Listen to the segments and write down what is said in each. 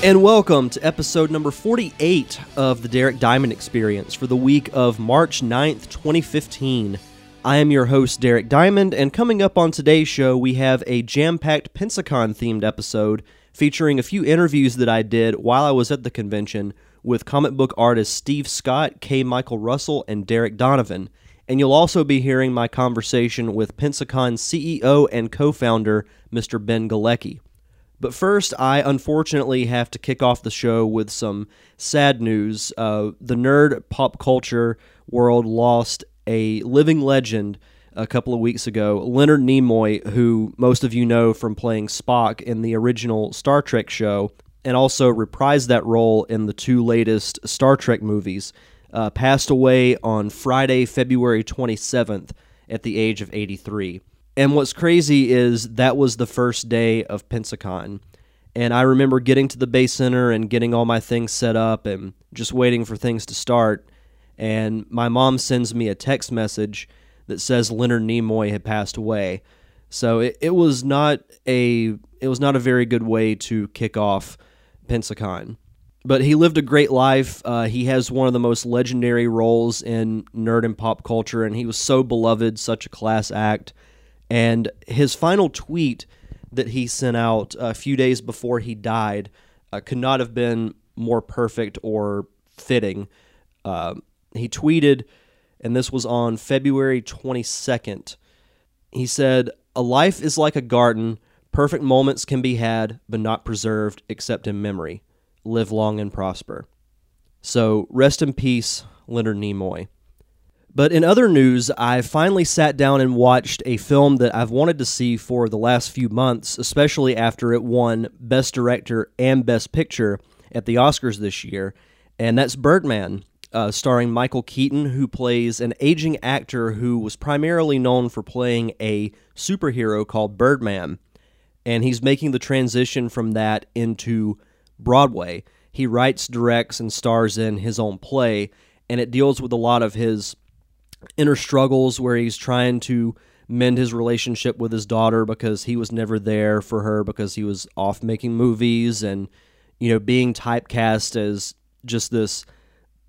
And welcome to episode number 48 of the Derek Diamond Experience for the week of March 9th, 2015. I am your host, Derek Diamond, and coming up on today's show, we have a jam packed Pensacon themed episode featuring a few interviews that I did while I was at the convention with comic book artists Steve Scott, K. Michael Russell, and Derek Donovan. And you'll also be hearing my conversation with Pensacon CEO and co founder, Mr. Ben Galecki. But first, I unfortunately have to kick off the show with some sad news. Uh, the nerd pop culture world lost a living legend a couple of weeks ago, Leonard Nimoy, who most of you know from playing Spock in the original Star Trek show, and also reprised that role in the two latest Star Trek movies, uh, passed away on Friday, February 27th at the age of 83. And what's crazy is that was the first day of Pensacon. And I remember getting to the Bay center and getting all my things set up and just waiting for things to start. And my mom sends me a text message that says Leonard Nimoy had passed away. So it, it was not a it was not a very good way to kick off Pensacon. But he lived a great life. Uh, he has one of the most legendary roles in nerd and pop culture, and he was so beloved, such a class act. And his final tweet that he sent out a few days before he died uh, could not have been more perfect or fitting. Uh, he tweeted, and this was on February 22nd. He said, A life is like a garden. Perfect moments can be had, but not preserved except in memory. Live long and prosper. So, rest in peace, Leonard Nimoy. But in other news, I finally sat down and watched a film that I've wanted to see for the last few months, especially after it won Best Director and Best Picture at the Oscars this year, and that's Birdman, uh, starring Michael Keaton, who plays an aging actor who was primarily known for playing a superhero called Birdman. And he's making the transition from that into Broadway. He writes, directs, and stars in his own play, and it deals with a lot of his inner struggles where he's trying to mend his relationship with his daughter because he was never there for her because he was off making movies and you know being typecast as just this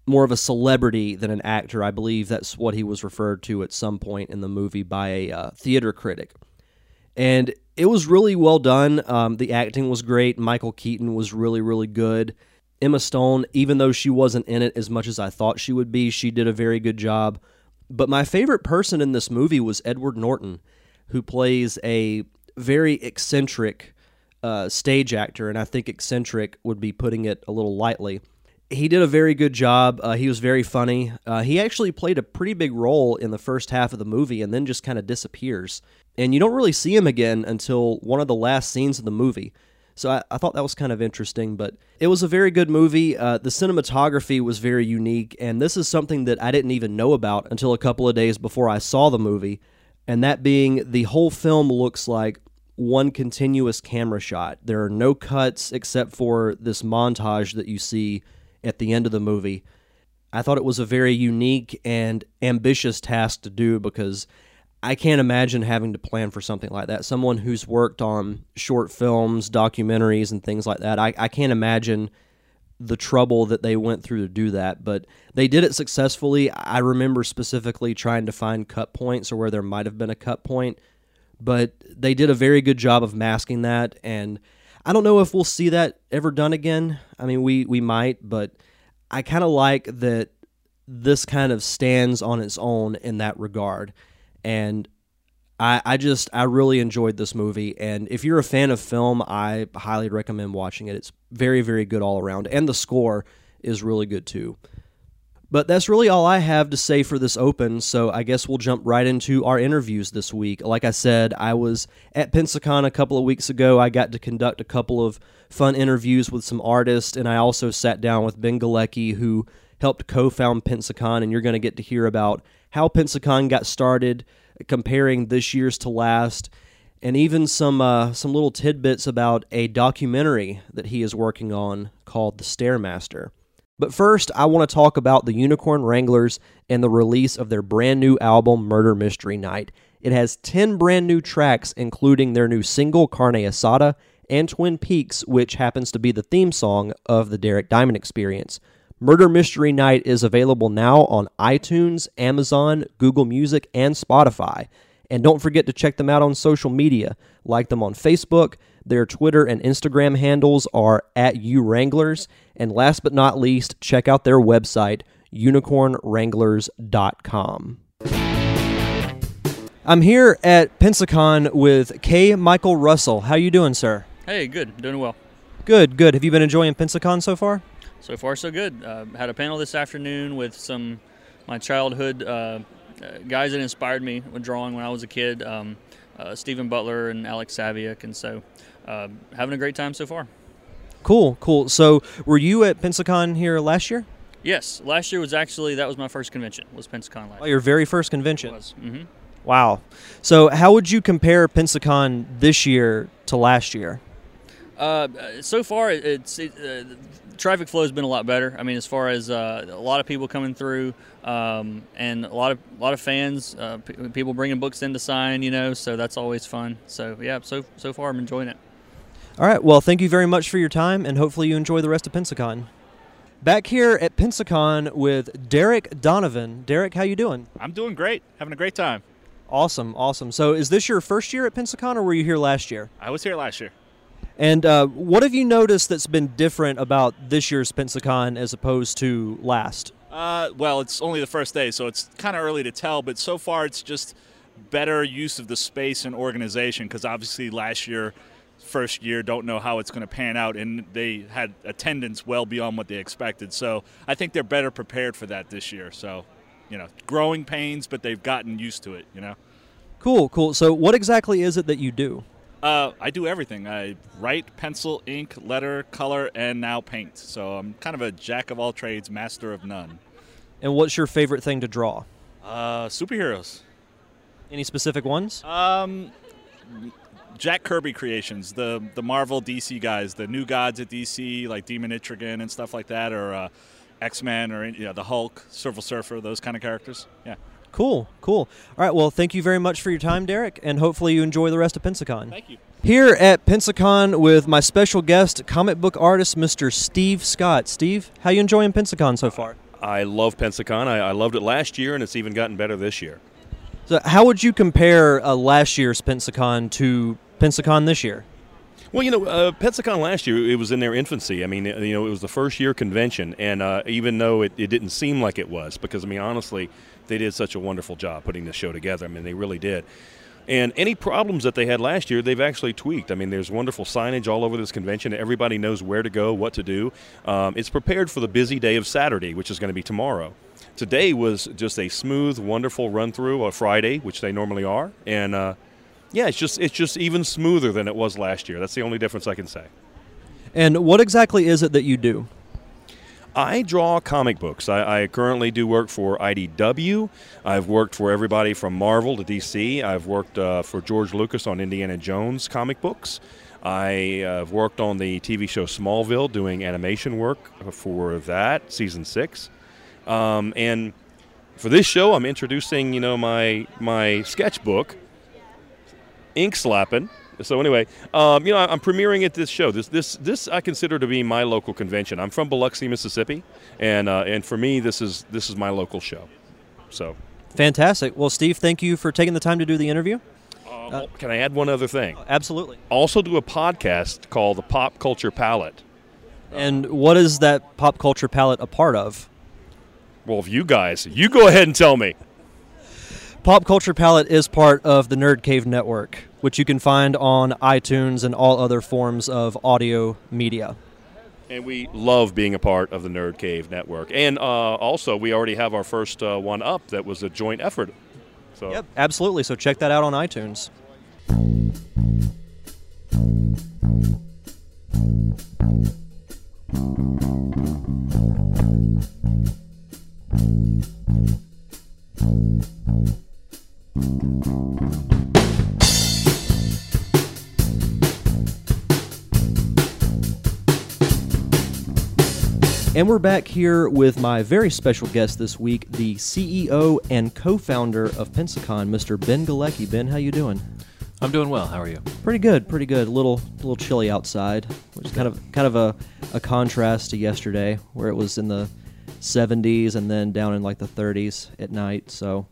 more of a celebrity than an actor. I believe that's what he was referred to at some point in the movie by a uh, theater critic. And it was really well done. Um, the acting was great. Michael keaton was really really good. Emma stone even though she wasn't in it as much as i thought she would be she did a very good job but my favorite person in this movie was Edward Norton, who plays a very eccentric uh, stage actor, and I think eccentric would be putting it a little lightly. He did a very good job. Uh, he was very funny. Uh, he actually played a pretty big role in the first half of the movie and then just kind of disappears. And you don't really see him again until one of the last scenes of the movie. So I, I, thought that was kind of interesting, but it was a very good movie. Uh, the cinematography was very unique, and this is something that I didn't even know about until a couple of days before I saw the movie. And that being the whole film looks like one continuous camera shot. There are no cuts except for this montage that you see at the end of the movie. I thought it was a very unique and ambitious task to do because I can't imagine having to plan for something like that. Someone who's worked on short films, documentaries, and things like that, I, I can't imagine the trouble that they went through to do that. But they did it successfully. I remember specifically trying to find cut points or where there might have been a cut point, but they did a very good job of masking that. And I don't know if we'll see that ever done again. I mean, we, we might, but I kind of like that this kind of stands on its own in that regard and I, I just I really enjoyed this movie, and if you're a fan of film, I highly recommend watching it. It's very very good all around, and the score is really good too. But that's really all I have to say for this open, so I guess we'll jump right into our interviews this week. Like I said, I was at Pensacon a couple of weeks ago. I got to conduct a couple of fun interviews with some artists, and I also sat down with Ben Galecki, who helped co-found Pensacon, and you're going to get to hear about how Pensacon got started, comparing this year's to last, and even some uh, some little tidbits about a documentary that he is working on called The Staremaster. But first, I want to talk about the Unicorn Wranglers and the release of their brand new album, Murder Mystery Night. It has 10 brand new tracks, including their new single, Carne Asada, and Twin Peaks, which happens to be the theme song of the Derek Diamond Experience. Murder Mystery Night is available now on iTunes, Amazon, Google Music, and Spotify. And don't forget to check them out on social media. Like them on Facebook. Their Twitter and Instagram handles are at UWranglers. And last but not least, check out their website, unicornwranglers.com. I'm here at Pensacon with K. Michael Russell. How you doing, sir? Hey, good. Doing well. Good, good. Have you been enjoying Pensacon so far? So far, so good. Uh, had a panel this afternoon with some my childhood uh, uh, guys that inspired me with drawing when I was a kid. Um, uh, Stephen Butler and Alex Saviuk, and so uh, having a great time so far. Cool, cool. So, were you at Pensacon here last year? Yes, last year was actually that was my first convention. Was Pensacon last Oh, your very first convention. was. hmm Wow. So, how would you compare Pensacon this year to last year? Uh, so far, it's it, uh, traffic flow has been a lot better. I mean, as far as uh, a lot of people coming through, um, and a lot of a lot of fans, uh, p- people bringing books in to sign. You know, so that's always fun. So yeah, so so far I'm enjoying it. All right. Well, thank you very much for your time, and hopefully you enjoy the rest of Pensacon. Back here at Pensacon with Derek Donovan. Derek, how you doing? I'm doing great. Having a great time. Awesome, awesome. So, is this your first year at Pensacon, or were you here last year? I was here last year. And uh, what have you noticed that's been different about this year's Pensacon as opposed to last? Uh, well, it's only the first day, so it's kind of early to tell, but so far it's just better use of the space and organization because obviously last year, first year, don't know how it's going to pan out, and they had attendance well beyond what they expected. So I think they're better prepared for that this year. So, you know, growing pains, but they've gotten used to it, you know? Cool, cool. So, what exactly is it that you do? Uh, I do everything. I write, pencil, ink, letter, color, and now paint. So I'm kind of a jack of all trades, master of none. And what's your favorite thing to draw? Uh, superheroes. Any specific ones? Um, Jack Kirby creations, the the Marvel DC guys, the new gods at DC, like Demon Etrigan and stuff like that, or uh, X Men, or you know, the Hulk, Silver Surfer, those kind of characters. Yeah. Cool, cool. All right, well, thank you very much for your time, Derek, and hopefully you enjoy the rest of Pensacon. Thank you. Here at Pensacon with my special guest, comic book artist Mr. Steve Scott. Steve, how you enjoying Pensacon so far? I love Pensacon. I, I loved it last year, and it's even gotten better this year. So, how would you compare uh, last year's Pensacon to Pensacon this year? Well, you know, uh, Pensacon last year it was in their infancy. I mean, you know, it was the first year convention, and uh, even though it, it didn't seem like it was, because I mean, honestly, they did such a wonderful job putting this show together. I mean, they really did. And any problems that they had last year, they've actually tweaked. I mean, there's wonderful signage all over this convention. Everybody knows where to go, what to do. Um, it's prepared for the busy day of Saturday, which is going to be tomorrow. Today was just a smooth, wonderful run through on Friday, which they normally are, and uh, yeah, it's just it's just even smoother than it was last year. That's the only difference I can say. And what exactly is it that you do? I draw comic books. I, I currently do work for IDW. I've worked for everybody from Marvel to DC. I've worked uh, for George Lucas on Indiana Jones comic books. I uh, have worked on the TV show Smallville doing animation work for that, season six. Um, and for this show, I'm introducing, you know, my my sketchbook, ink slapping. So anyway, um, you know, I'm premiering at this show. This this this I consider to be my local convention. I'm from Biloxi, Mississippi, and uh, and for me, this is this is my local show. So, Fantastic. Well, Steve, thank you for taking the time to do the interview. uh, can I add one other thing? Absolutely. Also, do a podcast called the Pop Culture Palette. And what is that pop culture palette a part of? Well, if you guys, you go ahead and tell me. Pop Culture Palette is part of the Nerd Cave Network, which you can find on iTunes and all other forms of audio media. And we love being a part of the Nerd Cave Network. And uh, also, we already have our first uh, one up that was a joint effort. So, Yep, absolutely. So check that out on iTunes. And we're back here with my very special guest this week, the CEO and co-founder of Pensacon, Mr. Ben Galecki. Ben, how you doing? I'm doing well. How are you? Pretty good, pretty good. A little, a little chilly outside, which is kind of, kind of a, a contrast to yesterday, where it was in the 70s and then down in like the 30s at night. So,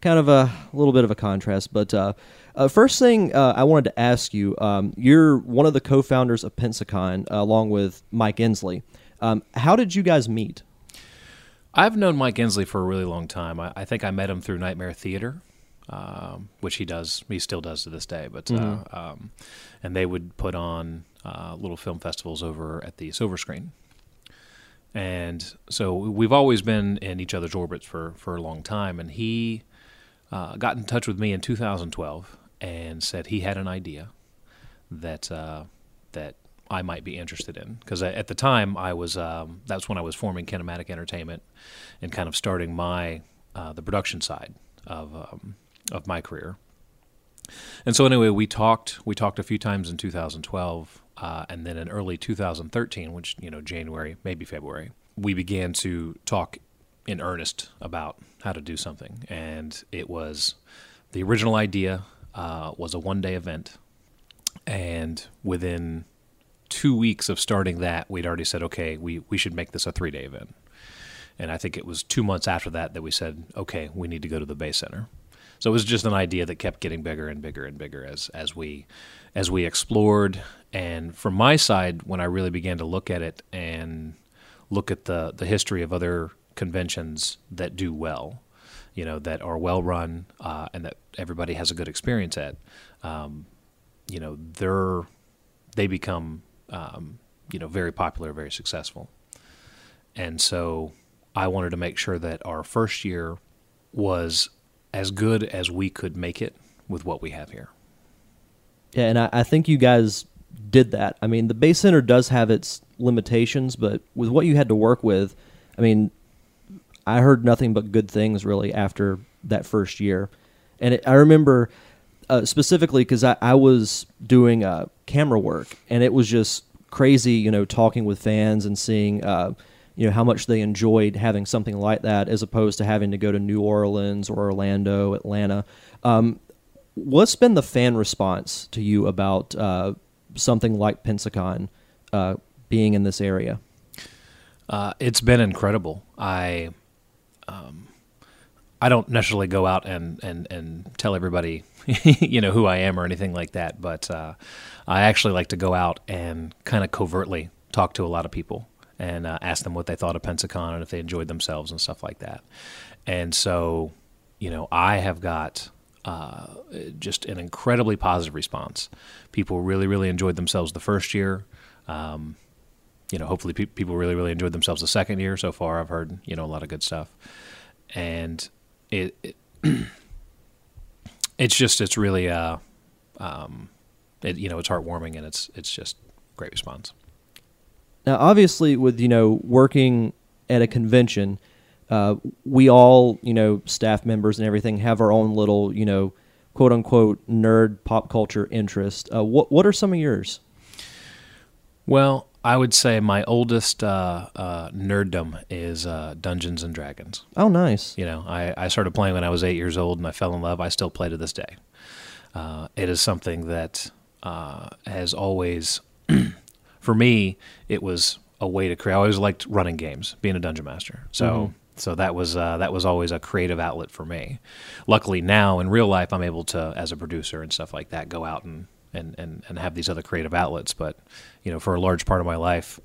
kind of a, little bit of a contrast. But uh, uh, first thing uh, I wanted to ask you, um, you're one of the co-founders of Pensacon, uh, along with Mike Inslee. Um, how did you guys meet? I've known Mike Inslee for a really long time. I, I think I met him through Nightmare Theater, um, which he does, he still does to this day. But uh, um, and they would put on uh, little film festivals over at the Silver Screen, and so we've always been in each other's orbits for for a long time. And he uh, got in touch with me in 2012 and said he had an idea that uh, that I might be interested in because at the time I was um, that's when I was forming Kinematic Entertainment and kind of starting my uh, the production side of um, of my career. And so anyway, we talked we talked a few times in 2012, uh, and then in early 2013, which you know January maybe February, we began to talk in earnest about how to do something, and it was the original idea uh, was a one day event, and within two weeks of starting that, we'd already said, okay, we, we should make this a three day event. And I think it was two months after that that we said, okay, we need to go to the Bay Center. So it was just an idea that kept getting bigger and bigger and bigger as as we as we explored. And from my side, when I really began to look at it and look at the the history of other conventions that do well, you know, that are well run uh, and that everybody has a good experience at, um, you know, they're they become um, you know very popular, very successful. And so I wanted to make sure that our first year was as good as we could make it with what we have here. Yeah, and I, I think you guys did that. I mean, the Bay Center does have its limitations, but with what you had to work with, I mean, I heard nothing but good things really after that first year. And it, I remember uh, specifically because I, I was doing uh, camera work, and it was just crazy, you know, talking with fans and seeing, uh, you know, how much they enjoyed having something like that as opposed to having to go to New Orleans or Orlando, Atlanta. Um, what's been the fan response to you about uh, something like Pensacon uh, being in this area? Uh, it's been incredible. I, um, I don't necessarily go out and, and, and tell everybody, you know, who I am or anything like that, but uh, I actually like to go out and kind of covertly talk to a lot of people and uh, ask them what they thought of Pensacon and if they enjoyed themselves and stuff like that. And so, you know, I have got uh, just an incredibly positive response. People really, really enjoyed themselves the first year. Um, you know, hopefully pe- people really, really enjoyed themselves the second year. So far, I've heard you know a lot of good stuff, and it, it it's just it's really uh, um, it, you know it's heartwarming and it's it's just great response. Now, obviously, with you know working at a convention, uh, we all you know staff members and everything have our own little you know quote unquote nerd pop culture interest. Uh, what what are some of yours? Well, I would say my oldest uh, uh, nerddom is uh, Dungeons and Dragons. Oh, nice. You know, I, I started playing when I was eight years old, and I fell in love. I still play to this day. Uh, it is something that uh, has always, for me, it was a way to create. I always liked running games, being a dungeon master. So. Mm-hmm. So that was uh, that was always a creative outlet for me. Luckily, now in real life, I'm able to, as a producer and stuff like that, go out and and, and, and have these other creative outlets. But, you know, for a large part of my life,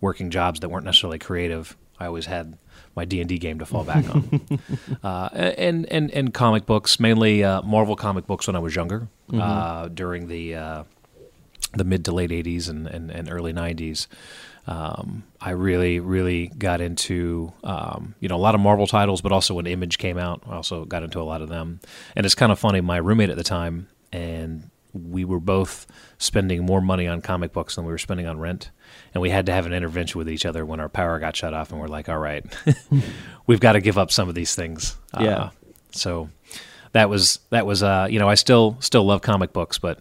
working jobs that weren't necessarily creative, I always had my D and D game to fall back on. uh, and, and, and comic books, mainly uh, Marvel comic books when I was younger, Mm-hmm. uh, during the, uh, the mid to late 80s and, and, and early 90s. Um, I really, really got into, um, you know, a lot of Marvel titles, but also when Image came out, I also got into a lot of them. And it's kind of funny. My roommate at the time and we were both spending more money on comic books than we were spending on rent, and we had to have an intervention with each other when our power got shut off, and we're like, all right, we've got to give up some of these things. Yeah. Uh, so that was that was uh, you know I still still love comic books, but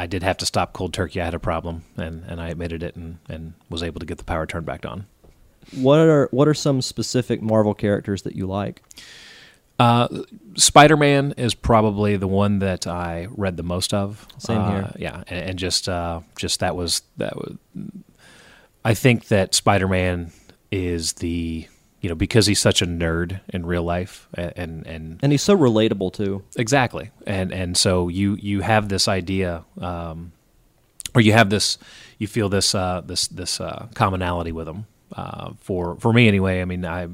I did have to stop cold turkey. I had a problem, and, and I admitted it, and, and was able to get the power turned back on. What are what are some specific Marvel characters that you like? Uh, Spider Man is probably the one that I read the most of. Same Uh, here. yeah, and, and just uh, just that was that was. I think that Spider Man is the you know because he's such a nerd in real life, and and And he's so relatable too. Exactly, and and so you you have this idea, um, or you have this, you feel this uh, this this uh, commonality with them. Uh, for for me anyway, I mean I uh,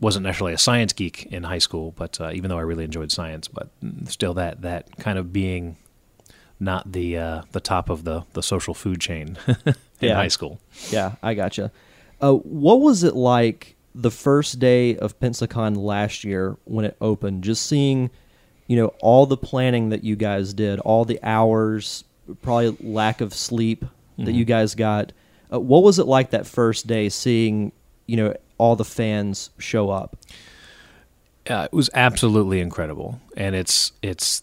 wasn't necessarily a science geek in high school, but uh, even though I really enjoyed science, but still that that kind of being not the uh, the top of the the social food chain in Yeah. high school. Yeah, I gotcha. Uh, what was it like the first day of Pensacon last year when it opened? Just seeing, you know, all the planning that you guys did, all the hours, probably lack of sleep that you guys got. Uh, what was it like that first day seeing, you know, all the fans show up? uh, it was absolutely incredible, and it's it's.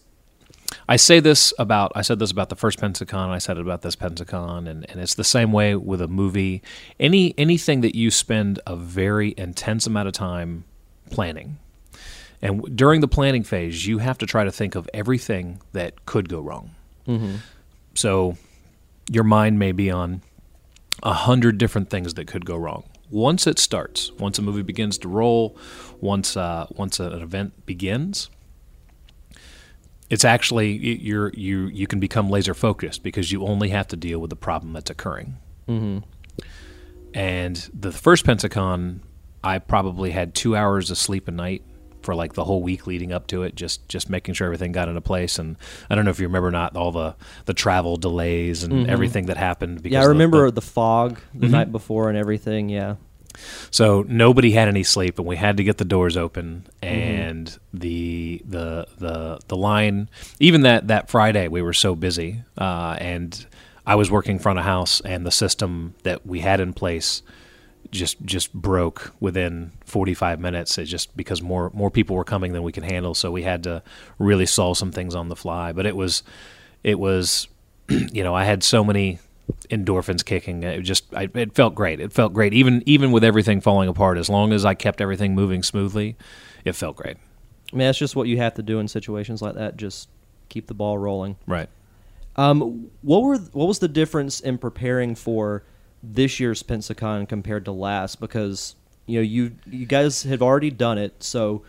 I say this about I said this about the first Pensacon. I said it about this Pensacon, and, and it's the same way with a movie. Any anything that you spend a very intense amount of time planning, and w- during the planning phase, you have to try to think of everything that could go wrong. So, your mind may be on a hundred different things that could go wrong. Once it starts, once a movie begins to roll, once uh, once an event begins, it's actually you're you you can become laser focused because you only have to deal with the problem that's occurring. Mm-hmm. And the first Pensacon, I probably had two hours of sleep a night for like the whole week leading up to it, just just making sure everything got into place. And I don't know if you remember or not all the the travel delays and mm-hmm. everything that happened. Because Yeah, I remember the- the, fog the mm-hmm. night before and everything. Yeah. so nobody had any sleep, and we had to get the doors open. Mm-hmm. And the the the the line, even that that Friday, we were so busy, uh, and I was working front of house, and the system that we had in place just just broke within 45 minutes. It just because more more people were coming than we could handle, so we had to really solve some things on the fly. But it was it was you know I had so many endorphins kicking. It just I, it felt great. It felt great even even with everything falling apart. As long as I kept everything moving smoothly, it felt great. I mean, that's just what you have to do in situations like that. Just keep the ball rolling. Right. Um, what were what was the difference in preparing for this year's Pensacon compared to last? Because you know you you guys have already done it. So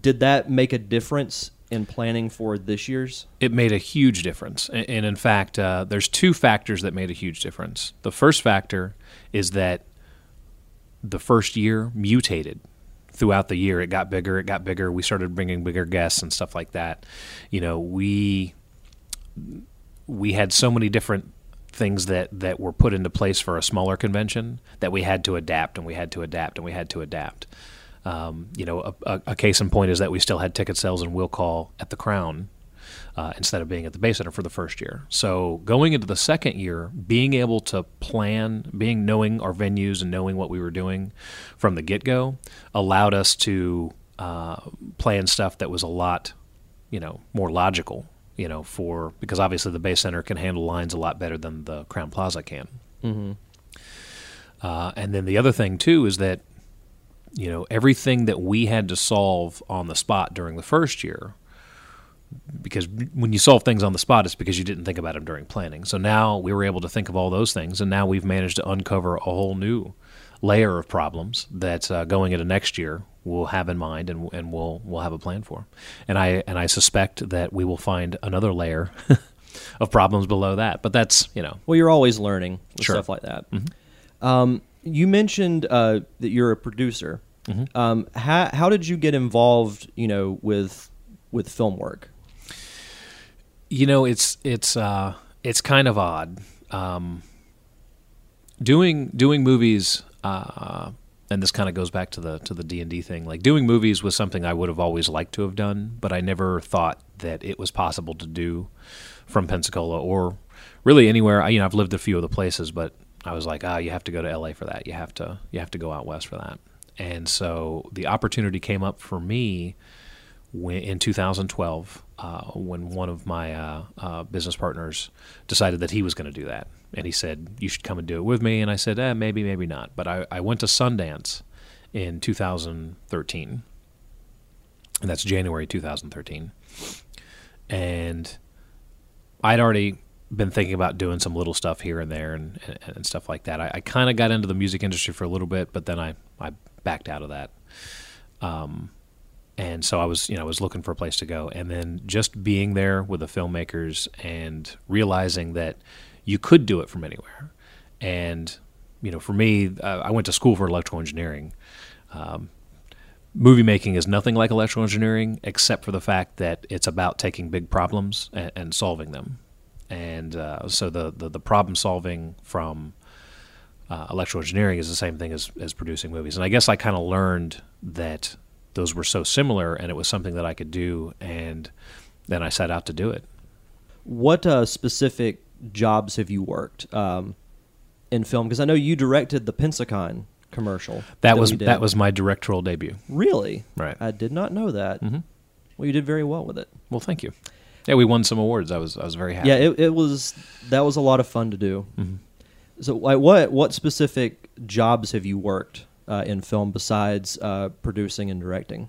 did that make a difference in planning for this year's? it made a huge difference. And in fact, uh, there's two factors that made a huge difference. The first factor is that the first year mutated throughout the year. It got bigger, it got bigger. We started bringing bigger guests and stuff like that. You know, we we had so many different things that that were put into place for a smaller convention that we had to adapt and we had to adapt and we had to adapt. Um, you know, a, a, a case in point is that we still had ticket sales and will call at the Crowne uh, instead of being at the Bay Center for the first year. So going into the second year, being able to plan, being knowing our venues and knowing what we were doing from the get go, allowed us to uh, plan stuff that was a lot, you know, more logical. You know, for because obviously the Bay Center can handle lines a lot better than the Crowne Plaza can. Mm-hmm. Uh, and then the other thing too is that you know everything that we had to solve on the spot during the first year because when you solve things on the spot it's because you didn't think about them during planning so now we were able to think of all those things and now we've managed to uncover a whole new layer of problems that uh, going into next year we'll have in mind and, and we'll we'll have a plan for and I and I suspect that we will find another layer of problems below that but that's you know Well, you're always learning with Sure. stuff like that. Um, you mentioned uh, that you're a producer. Um, how how did you get involved? You know, with with film work. you know it's it's uh it's kind of odd um doing doing movies uh and this kind of goes back to the to the D and D thing. Like doing movies was something I would have always liked to have done, but I never thought that it was possible to do from Pensacola or really anywhere. I, you know, I've lived a few other places, but I was like, ah, you have to go to LA for that. You have to you have to go out west for that. And so the opportunity came up for me when, in 2012 uh, when one of my uh, uh, business partners decided that he was going to do that. And he said, You should come and do it with me. And I said, eh, Maybe, maybe not. But I, I went to Sundance in 2013. And that's January 2013. And I'd already been thinking about doing some little stuff here and there and, and, and stuff like that. I, I kind of got into the music industry for a little bit, but then I, I backed out of that. Um, and so I was, you know, I was looking for a place to go, and then just being there with the filmmakers and realizing that you could do it from anywhere. And you know, for me, uh, I went to school for electrical engineering. Um, movie making is nothing like electrical engineering, except for the fact that it's about taking big problems and, and solving them. And uh, so the, the, the problem solving from uh, electrical engineering is the same thing as, as producing movies. And I guess I kind of learned that those were so similar, and it was something that I could do, and then I set out to do it. What uh, specific jobs have you worked um, in film? Because I know you directed the Pensacon commercial. That, that was that was my directorial debut. Really? Right. I did not know that. Mm-hmm. Well, you did very well with it. Well, thank you. Yeah, we won some awards. I was I was very happy. Yeah, it, it was that was a lot of fun to do. Mm-hmm. So, like, what what specific jobs have you worked uh, in film besides uh, producing and directing?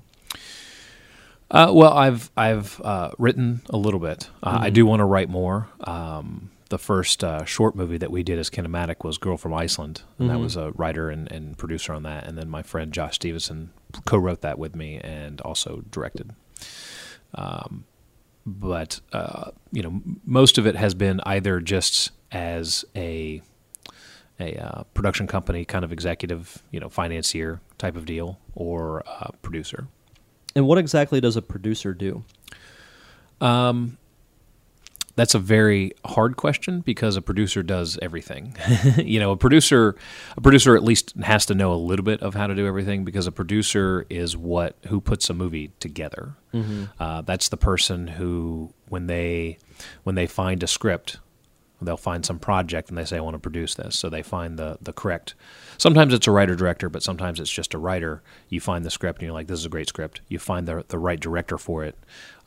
Uh, well, I've I've uh, written a little bit. Mm-hmm. I do want to write more. Um, the first uh, short movie that we did as Kinematic was Girl from Iceland, and Mm-hmm. that was a writer and, and producer on that. And then my friend Josh Stevenson co-wrote that with me and also directed. Um, but uh, you know, most of it has been either just as a a uh, production company kind of executive, you know, financier type of deal, or uh, producer. And what exactly does a producer do? Um, that's a very hard question because a producer does everything. you know, a producer, a producer at least has to know a little bit of how to do everything because a producer is what who puts a movie together. Uh, that's the person who, when they when they find a script, they'll find some project and they say I want to produce this. So they find the the correct. Sometimes it's a writer director, but sometimes it's just a writer. You find the script and you're like, this is a great script. You find the the right director for it,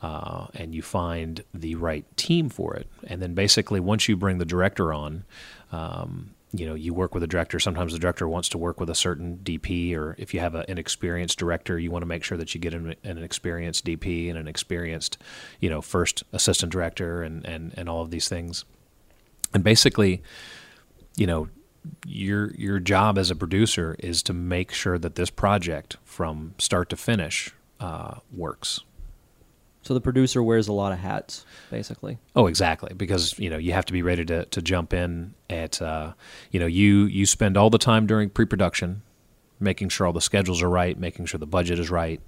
uh, and you find the right team for it. And then basically, once you bring the director on. Um, you know, you work with a director. Sometimes the director wants to work with a certain DP, or if you have a, an experienced director, you want to make sure that you get an, an experienced DP and an experienced, you know, first assistant director, and and and all of these things and basically you know your your job as a producer is to make sure that this project from start to finish uh, works So the producer wears a lot of hats, basically. oh exactly because you know you have to be ready to, to jump in at uh, you know you you spend all the time during pre-production making sure all the schedules are right making sure the budget is right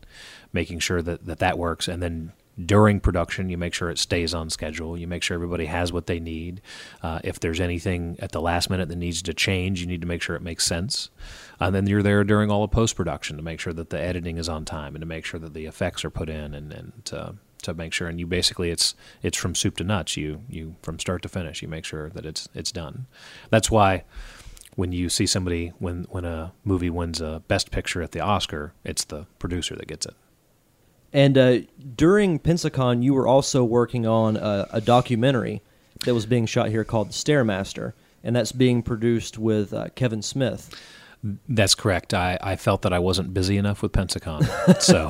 making sure that that, that works and then during production you make sure it stays on schedule. You make sure everybody has what they need. Uh, if there's anything at the last minute that needs to change you need to make sure it makes sense. And then you're there during all of post-production to make sure that the editing is on time and to make sure that the effects are put in and, and to, to make sure. And you basically it's it's from soup to nuts. You you from start to finish you make sure that it's it's done. That's why when you see somebody when when a movie wins a best picture at the oscar it's the producer that gets it And uh, during Pensacon, you were also working on a, a documentary that was being shot here called The Staremaster, and that's being produced with uh, Kevin Smith. That's correct. I, I felt that I wasn't busy enough with Pensacon, so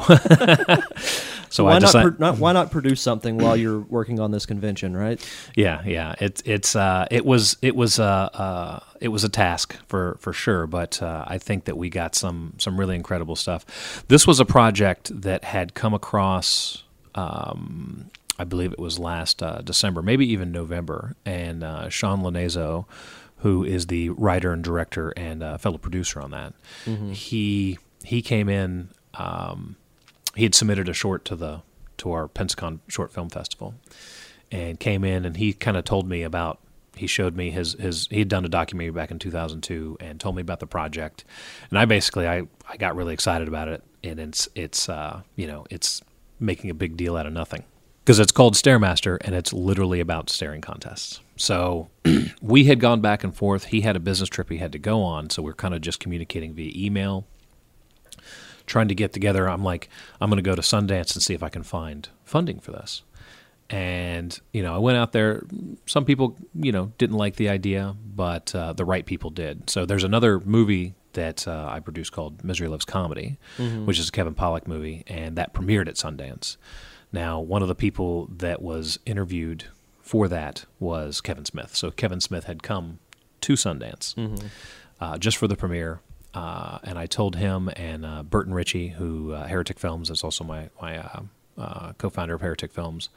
so why I not, pro- not why not produce something while you're working on this convention, right? yeah, yeah. It's it's uh, it was it was uh, uh, it was a task for for sure, but uh, I think that we got some some really incredible stuff. This was a project that had come across. Um, I believe it was last uh, December, maybe even November, and uh, Sean Lanezo, who is the writer and director and uh, fellow producer on that, he he came in. Um, he had submitted a short to the to our Pensacon Short Film Festival, and came in and he kind of told me about he showed me his his he had done a documentary back in 2002 and told me about the project, and I basically I I got really excited about it, and it's it's uh, you know it's making a big deal out of nothing because it's called Staremaster and it's literally about staring contests. So we had gone back and forth. He had a business trip he had to go on, so we're kind of just communicating via email, trying to get together. I'm like, I'm going to go to Sundance and see if I can find funding for this. And you know, I went out there. Some people, you know, didn't like the idea, but uh, the right people did. So there's another movie that uh, I produced called Misery Loves Comedy, which is a Kevin Pollak movie, and that premiered at Sundance. Now, one of the people that was interviewed for that was Kevin Smith. So Kevin Smith had come to Sundance uh, just for the premiere. Uh, and I told him and uh, Burton Ritchie, who uh, Heretic Films is also my my uh, uh, co-founder of Heretic Films,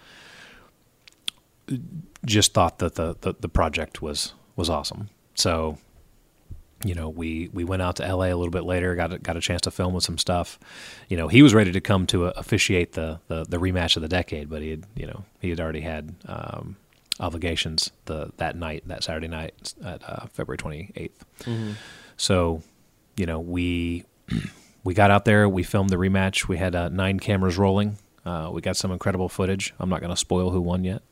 just thought that the, the, the project was was awesome. So, you know, we, we went out to LA a little bit later, got a, got a chance to film with some stuff. You know, he was ready to come to uh, officiate the, the, the rematch of the decade, but he had you know he had already had um, obligations the that night that Saturday night at uh, February twenty So, you know, we we got out there, we filmed the rematch. We had uh, nine cameras rolling. Uh, we got some incredible footage. I'm not going to spoil who won yet,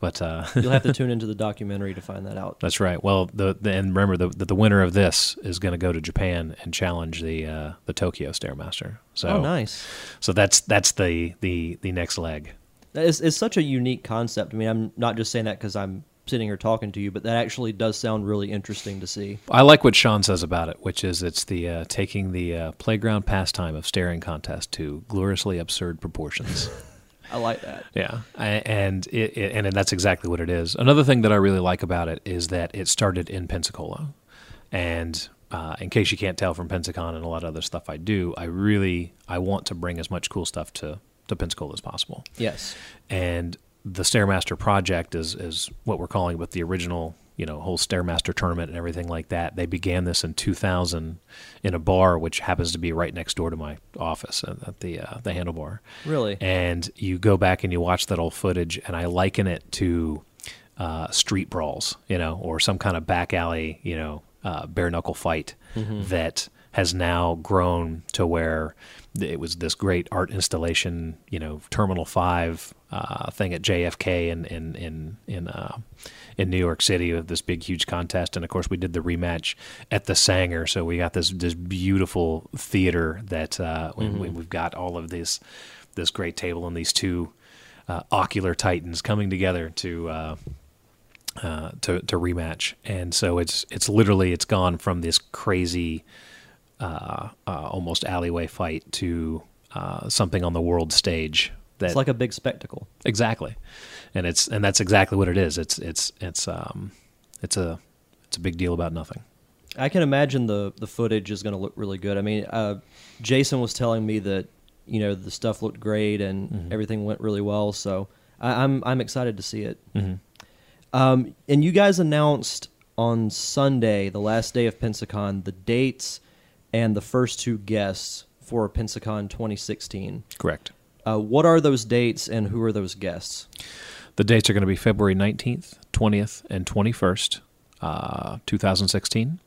but uh, You'll have to tune into the documentary to find that out. that's right. Well, the, the and remember the, the the winner of this is going to go to Japan and challenge the uh, the Tokyo Staremaster. So Oh, nice. So that's that's the the the next leg. That is, it's such a unique concept. I mean, I'm not just saying that because I'm sitting here talking to you, but that actually does sound really interesting to see. I like what Sean says about it, which is it's the uh, taking the uh, playground pastime of staring contest to gloriously absurd proportions. I like that. Yeah, I- and it, it, and that's exactly what it is. Another thing that I really like about it is that it started in Pensacola, and uh, in case you can't tell from Pensacon and a lot of other stuff I do, I really I want to bring as much cool stuff to to Pensacola as possible. Yes. And the Staremaster project is is what we're calling with the original you know whole Staremaster tournament and everything like that. They began this in 2000 in a bar which happens to be right next door to my office at the uh, the Handlebar Really? and you go back and you watch that old footage, and I liken it to uh, street brawls, you know, or some kind of back alley, you know, uh, bare knuckle fight that has now grown to where it was this great art installation, you know, Terminal Five uh, thing at JFK in in in in uh, in New York City with this big huge contest, and of course we did the rematch at the Saenger, so we got this this beautiful theater that uh, we, we, we've got all of this this great table and these two uh, ocular titans coming together to. Uh, uh, to to rematch, and so it's it's literally it's gone from this crazy, uh, uh, almost alleyway fight to uh, something on the world stage. That It's like a big spectacle. exactly, and it's and that's exactly what it is. It's it's it's um it's a it's a big deal about nothing. I can imagine the the footage is going to look really good. I mean, uh, Jason was telling me that you know the stuff looked great and everything went really well. So I, I'm I'm excited to see it. Um, and you guys announced on Sunday, the last day of Pensacon, the dates and the first two guests for Pensacon 2016. Correct. Uh, what are those dates and who are those guests? The dates are going to be February 19th, 20th, and 21st, uh, 2016.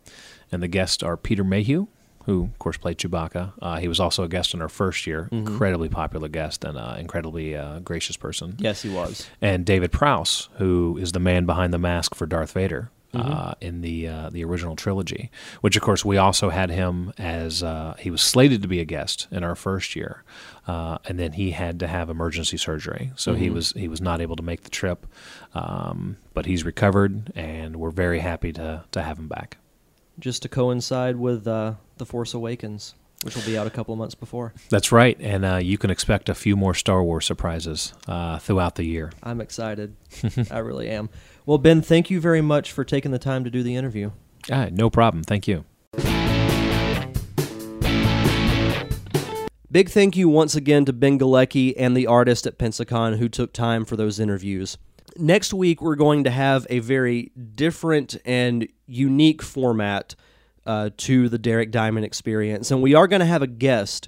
And the guests are Peter Mayhew, who, of course, played Chewbacca. Uh, he was also a guest in our first year. Incredibly popular guest and uh, incredibly uh, gracious person. Yes, he was. And David Prowse, who is the man behind the mask for Darth Vader. Uh, in the uh, the original trilogy, which of course we also had him as uh, he was slated to be a guest in our first year, uh, and then he had to have emergency surgery, so he was he was not able to make the trip, um, but he's recovered, and we're very happy to to have him back. Just to coincide with uh, The Force Awakens, which will be out a couple of months before. That's right, and uh, you can expect a few more Star Wars surprises uh, throughout the year. I'm excited. I really am. Well, Ben, thank you very much for taking the time to do the interview. Ah, no problem. Thank you. Big thank you once again to Ben Galecki and the artist at Pensacon who took time for those interviews. Next week, we're going to have a very different and unique format uh, to the Derek Diamond experience. And we are going to have a guest,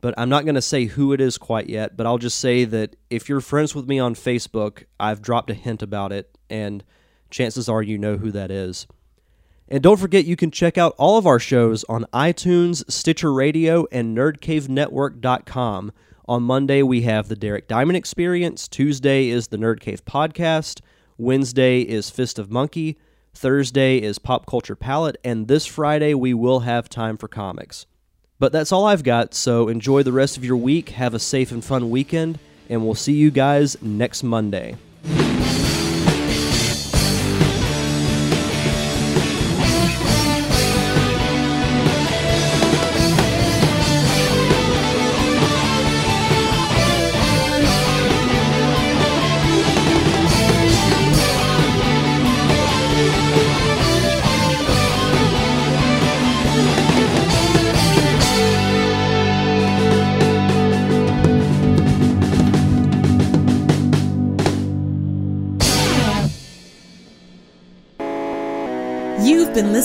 but I'm not going to say who it is quite yet. But I'll just say that if you're friends with me on Facebook, I've dropped a hint about it. And chances are you know who that is. And don't forget, you can check out all of our shows on iTunes, Stitcher Radio, and NerdCaveNetwork.com. On Monday, we have the Derek Diamond Experience. Tuesday is the Nerd Cave Podcast. Wednesday is Fist of Monkey. Thursday is Pop Culture Palette. And this Friday, we will have time for comics. But that's all I've got, so enjoy the rest of your week. Have a safe and fun weekend, and we'll see you guys next Monday.